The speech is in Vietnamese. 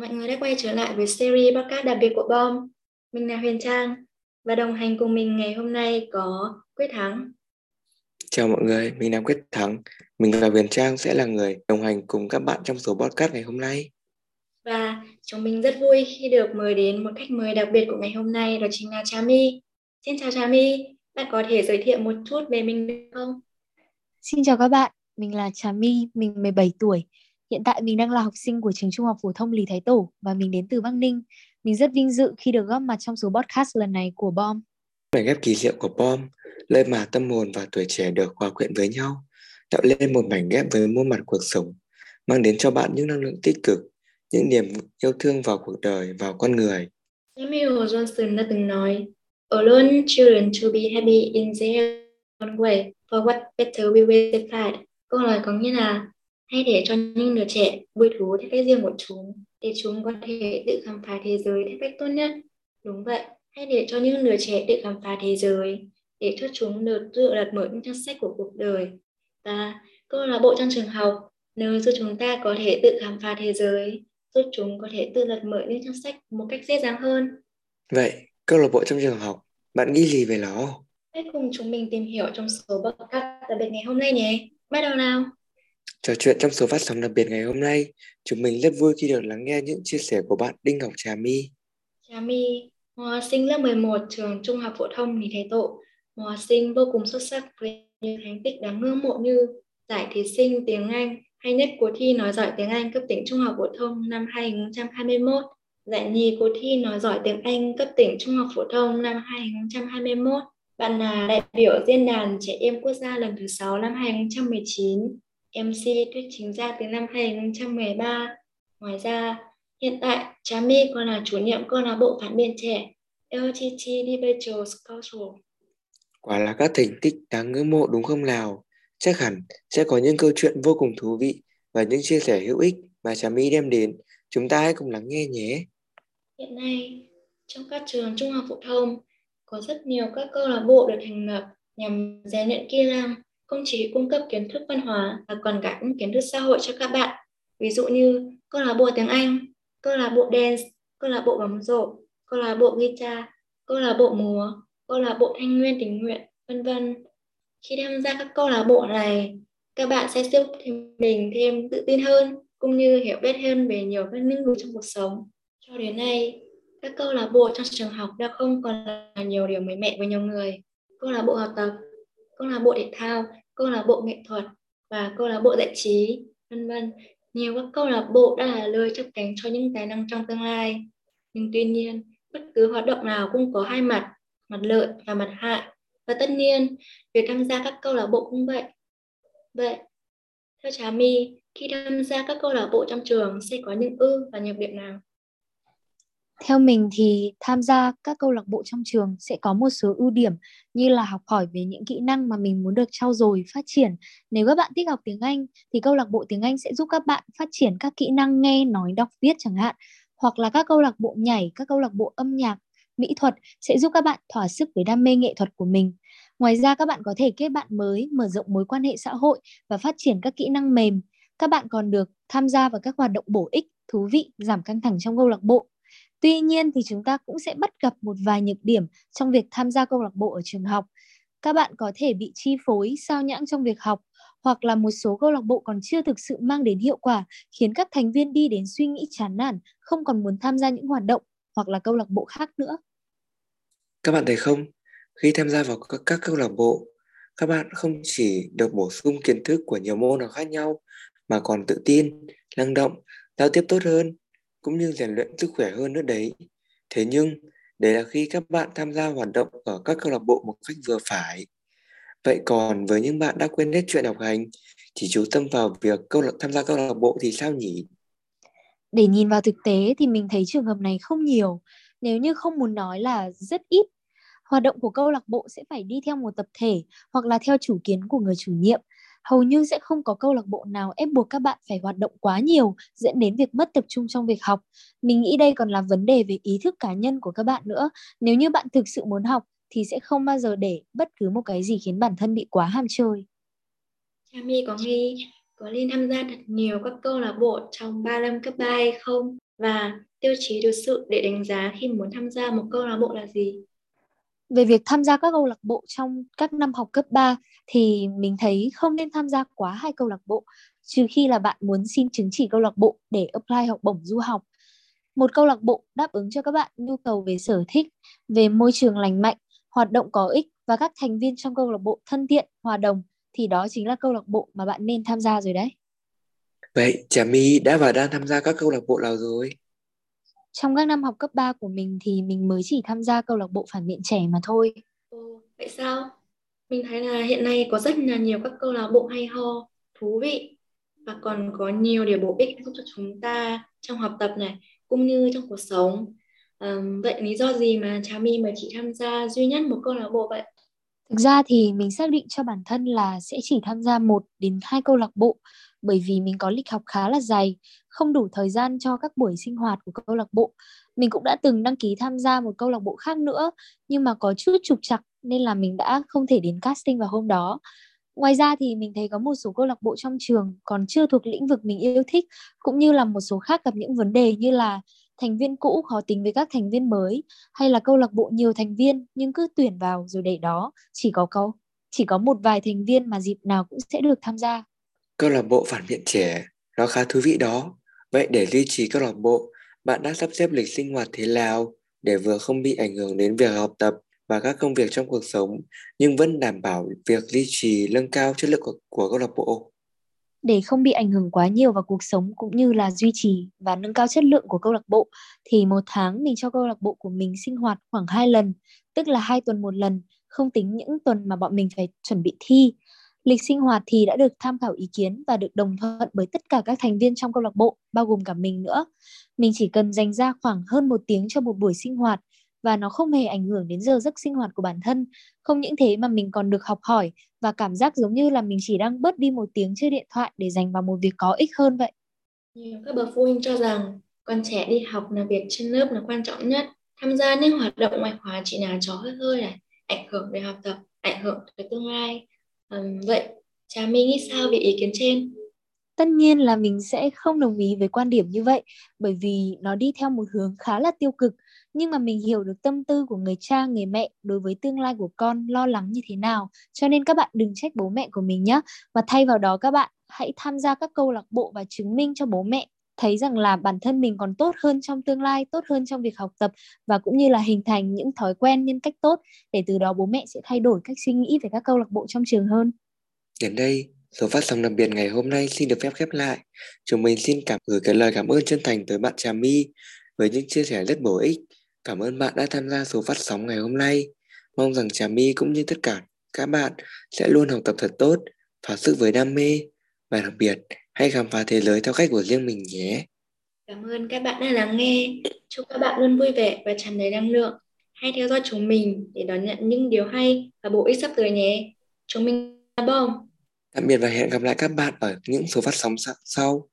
mọi người đã quay trở lại với series podcast đặc biệt của Bom. Mình là Huyền Trang và đồng hành cùng mình ngày hôm nay có Quyết Thắng. Chào mọi người, mình là Quyết Thắng. Mình và Huyền Trang sẽ là người đồng hành cùng các bạn trong số podcast ngày hôm nay. Và chúng mình rất vui khi được mời đến một khách mời đặc biệt của ngày hôm nay đó chính là Trà My. Xin chào Trà My, bạn có thể giới thiệu một chút về mình được không? Xin chào các bạn, mình là Trà My, mình 17 tuổi. Hiện tại mình đang là học sinh của trường Trung học phổ thông Lý Thái Tổ và mình đến từ Bắc Ninh. Mình rất vinh dự khi được góp mặt trong số podcast lần này của BOM. Mảnh ghép kỳ diệu của BOM, nơi mà tâm hồn và tuổi trẻ được hòa quyện với nhau, tạo lên một mảnh ghép với muôn mặt cuộc sống, mang đến cho bạn những năng lượng tích cực, những niềm yêu thương vào cuộc đời, vào con người. Samuel Johnson đã từng nói, Alone children to be happy in their own way, for what better we will decide. Câu nói có nghĩa là hay để cho những đứa trẻ vui thú theo cách riêng của chúng để chúng có thể tự khám phá thế giới theo cách tốt nhất. Đúng vậy hãy để cho những đứa trẻ tự khám phá thế giới để cho chúng được tự đặt mở những trang sách của cuộc đời. Và câu lạc bộ trong trường học nơi giúp chúng ta có thể tự khám phá thế giới giúp chúng có thể tự lật mở những trang sách một cách dễ dàng hơn. Vậy câu lạc bộ trong trường học bạn nghĩ gì về nó? Hãy cùng chúng mình tìm hiểu trong số podcast đặc biệt ngày hôm nay nhé. Bắt đầu nào Trò chuyện trong số phát sóng đặc biệt ngày hôm nay, chúng mình rất vui khi được lắng nghe những chia sẻ của bạn Đinh Ngọc Trà My. Trà My, một học sinh lớp 11 trường Trung học phổ thông Lý Thái Tổ, một học sinh vô cùng xuất sắc với những thành tích đáng ngưỡng mộ như giải thí sinh tiếng Anh hay nhất cuộc thi nói giỏi tiếng Anh cấp tỉnh Trung học phổ thông năm 2021, giải nhì cuộc thi nói giỏi tiếng Anh cấp tỉnh Trung học phổ thông năm 2021. Bạn là đại biểu diễn đàn trẻ em quốc gia lần thứ 6 năm 2019 MC thuyết trình ra từ năm 2013. Ngoài ra, hiện tại Trà My còn là chủ nhiệm câu lạc bộ phản biện trẻ LTT Individuals Culture. Quả là các thành tích đáng ngưỡng mộ đúng không nào? Chắc hẳn sẽ có những câu chuyện vô cùng thú vị và những chia sẻ hữu ích mà Trà My đem đến. Chúng ta hãy cùng lắng nghe nhé. Hiện nay, trong các trường trung học phổ thông, có rất nhiều các câu lạc bộ được thành lập nhằm rèn luyện kỹ năng không chỉ cung cấp kiến thức văn hóa mà còn cả những kiến thức xã hội cho các bạn. Ví dụ như câu lạc bộ tiếng Anh, câu lạc bộ dance, câu lạc bộ bóng rổ, câu lạc bộ guitar, câu lạc bộ múa, câu lạc bộ thanh nguyên tình nguyện, vân vân. Khi tham gia các câu lạc bộ này, các bạn sẽ giúp mình thêm tự tin hơn cũng như hiểu biết hơn về nhiều các lĩnh vực trong cuộc sống. Cho đến nay, các câu lạc bộ trong trường học đã không còn là nhiều điều mới mẻ với nhiều người. Câu lạc bộ học tập, câu lạc bộ thể thao câu lạc bộ nghệ thuật và câu lạc bộ giải trí, vân vân. Nhiều các câu lạc bộ đã là nơi chấp cánh cho những tài năng trong tương lai. Nhưng tuy nhiên, bất cứ hoạt động nào cũng có hai mặt, mặt lợi và mặt hại. Và tất nhiên, việc tham gia các câu lạc bộ cũng vậy. Vậy, theo Trà My, khi tham gia các câu lạc bộ trong trường sẽ có những ưu và nhược điểm nào? Theo mình thì tham gia các câu lạc bộ trong trường sẽ có một số ưu điểm như là học hỏi về những kỹ năng mà mình muốn được trau dồi, phát triển. Nếu các bạn thích học tiếng Anh thì câu lạc bộ tiếng Anh sẽ giúp các bạn phát triển các kỹ năng nghe, nói, đọc, viết chẳng hạn. Hoặc là các câu lạc bộ nhảy, các câu lạc bộ âm nhạc, mỹ thuật sẽ giúp các bạn thỏa sức với đam mê nghệ thuật của mình. Ngoài ra các bạn có thể kết bạn mới, mở rộng mối quan hệ xã hội và phát triển các kỹ năng mềm. Các bạn còn được tham gia vào các hoạt động bổ ích, thú vị, giảm căng thẳng trong câu lạc bộ Tuy nhiên thì chúng ta cũng sẽ bắt gặp một vài nhược điểm trong việc tham gia câu lạc bộ ở trường học. Các bạn có thể bị chi phối, sao nhãng trong việc học hoặc là một số câu lạc bộ còn chưa thực sự mang đến hiệu quả khiến các thành viên đi đến suy nghĩ chán nản, không còn muốn tham gia những hoạt động hoặc là câu lạc bộ khác nữa. Các bạn thấy không? Khi tham gia vào các, các câu lạc bộ, các bạn không chỉ được bổ sung kiến thức của nhiều môn học khác nhau mà còn tự tin, năng động, giao tiếp tốt hơn cũng như rèn luyện sức khỏe hơn nữa đấy. Thế nhưng, đấy là khi các bạn tham gia hoạt động ở các câu lạc bộ một cách vừa phải. Vậy còn với những bạn đã quên hết chuyện học hành, chỉ chú tâm vào việc câu lạc tham gia câu lạc bộ thì sao nhỉ? Để nhìn vào thực tế thì mình thấy trường hợp này không nhiều, nếu như không muốn nói là rất ít. Hoạt động của câu lạc bộ sẽ phải đi theo một tập thể hoặc là theo chủ kiến của người chủ nhiệm hầu như sẽ không có câu lạc bộ nào ép buộc các bạn phải hoạt động quá nhiều dẫn đến việc mất tập trung trong việc học. Mình nghĩ đây còn là vấn đề về ý thức cá nhân của các bạn nữa. Nếu như bạn thực sự muốn học thì sẽ không bao giờ để bất cứ một cái gì khiến bản thân bị quá ham chơi. cha mi có nghĩ có nên tham gia thật nhiều các câu lạc bộ trong 3 năm cấp 3 hay không? Và tiêu chí được sự để đánh giá khi muốn tham gia một câu lạc bộ là gì? Về việc tham gia các câu lạc bộ trong các năm học cấp 3 thì mình thấy không nên tham gia quá hai câu lạc bộ trừ khi là bạn muốn xin chứng chỉ câu lạc bộ để apply học bổng du học. Một câu lạc bộ đáp ứng cho các bạn nhu cầu về sở thích, về môi trường lành mạnh, hoạt động có ích và các thành viên trong câu lạc bộ thân thiện, hòa đồng thì đó chính là câu lạc bộ mà bạn nên tham gia rồi đấy. Vậy Trà My đã và đang tham gia các câu lạc bộ nào rồi? Trong các năm học cấp 3 của mình thì mình mới chỉ tham gia câu lạc bộ phản biện trẻ mà thôi. Ồ, vậy sao? Mình thấy là hiện nay có rất là nhiều các câu lạc bộ hay ho, thú vị và còn có nhiều điều bổ ích giúp cho chúng ta trong học tập này cũng như trong cuộc sống. À, vậy lý do gì mà Trà My mà chỉ tham gia duy nhất một câu lạc bộ vậy? Thực ra thì mình xác định cho bản thân là sẽ chỉ tham gia một đến hai câu lạc bộ bởi vì mình có lịch học khá là dày, không đủ thời gian cho các buổi sinh hoạt của câu lạc bộ. Mình cũng đã từng đăng ký tham gia một câu lạc bộ khác nữa nhưng mà có chút trục trặc nên là mình đã không thể đến casting vào hôm đó. Ngoài ra thì mình thấy có một số câu lạc bộ trong trường còn chưa thuộc lĩnh vực mình yêu thích cũng như là một số khác gặp những vấn đề như là thành viên cũ khó tính với các thành viên mới hay là câu lạc bộ nhiều thành viên nhưng cứ tuyển vào rồi để đó chỉ có câu chỉ có một vài thành viên mà dịp nào cũng sẽ được tham gia. Câu lạc bộ phản biện trẻ nó khá thú vị đó. Vậy để duy trì câu lạc bộ, bạn đã sắp xếp lịch sinh hoạt thế nào để vừa không bị ảnh hưởng đến việc học tập và các công việc trong cuộc sống nhưng vẫn đảm bảo việc duy trì nâng cao chất lượng của, của câu lạc bộ? Để không bị ảnh hưởng quá nhiều vào cuộc sống cũng như là duy trì và nâng cao chất lượng của câu lạc bộ, thì một tháng mình cho câu lạc bộ của mình sinh hoạt khoảng 2 lần, tức là hai tuần một lần, không tính những tuần mà bọn mình phải chuẩn bị thi. Lịch sinh hoạt thì đã được tham khảo ý kiến và được đồng thuận bởi tất cả các thành viên trong câu lạc bộ, bao gồm cả mình nữa. Mình chỉ cần dành ra khoảng hơn một tiếng cho một buổi sinh hoạt và nó không hề ảnh hưởng đến giờ giấc sinh hoạt của bản thân. Không những thế mà mình còn được học hỏi và cảm giác giống như là mình chỉ đang bớt đi một tiếng chơi điện thoại để dành vào một việc có ích hơn vậy. Nhiều các bậc phụ huynh cho rằng con trẻ đi học là việc trên lớp là quan trọng nhất. Tham gia những hoạt động ngoại khóa chỉ là trò hơi hơi này, ảnh hưởng về học tập, ảnh hưởng tới tương lai. À, vậy, cha Minh nghĩ sao về ý kiến trên? Tất nhiên là mình sẽ không đồng ý với quan điểm như vậy, bởi vì nó đi theo một hướng khá là tiêu cực. Nhưng mà mình hiểu được tâm tư của người cha, người mẹ đối với tương lai của con lo lắng như thế nào. Cho nên các bạn đừng trách bố mẹ của mình nhé và thay vào đó các bạn hãy tham gia các câu lạc bộ và chứng minh cho bố mẹ thấy rằng là bản thân mình còn tốt hơn trong tương lai, tốt hơn trong việc học tập và cũng như là hình thành những thói quen nhân cách tốt để từ đó bố mẹ sẽ thay đổi cách suy nghĩ về các câu lạc bộ trong trường hơn. Đến đây Số phát sóng đặc biệt ngày hôm nay xin được phép khép lại. Chúng mình xin cảm gửi cái lời cảm ơn chân thành tới bạn Trà My với những chia sẻ rất bổ ích. Cảm ơn bạn đã tham gia số phát sóng ngày hôm nay. Mong rằng Trà My cũng như tất cả các bạn sẽ luôn học tập thật tốt, thỏa sức với đam mê và đặc biệt hãy khám phá thế giới theo cách của riêng mình nhé. Cảm ơn các bạn đã lắng nghe. Chúc các bạn luôn vui vẻ và tràn đầy năng lượng. Hãy theo dõi chúng mình để đón nhận những điều hay và bổ ích sắp tới nhé. Chúng mình là bom. Tạm biệt và hẹn gặp lại các bạn ở những số phát sóng sau.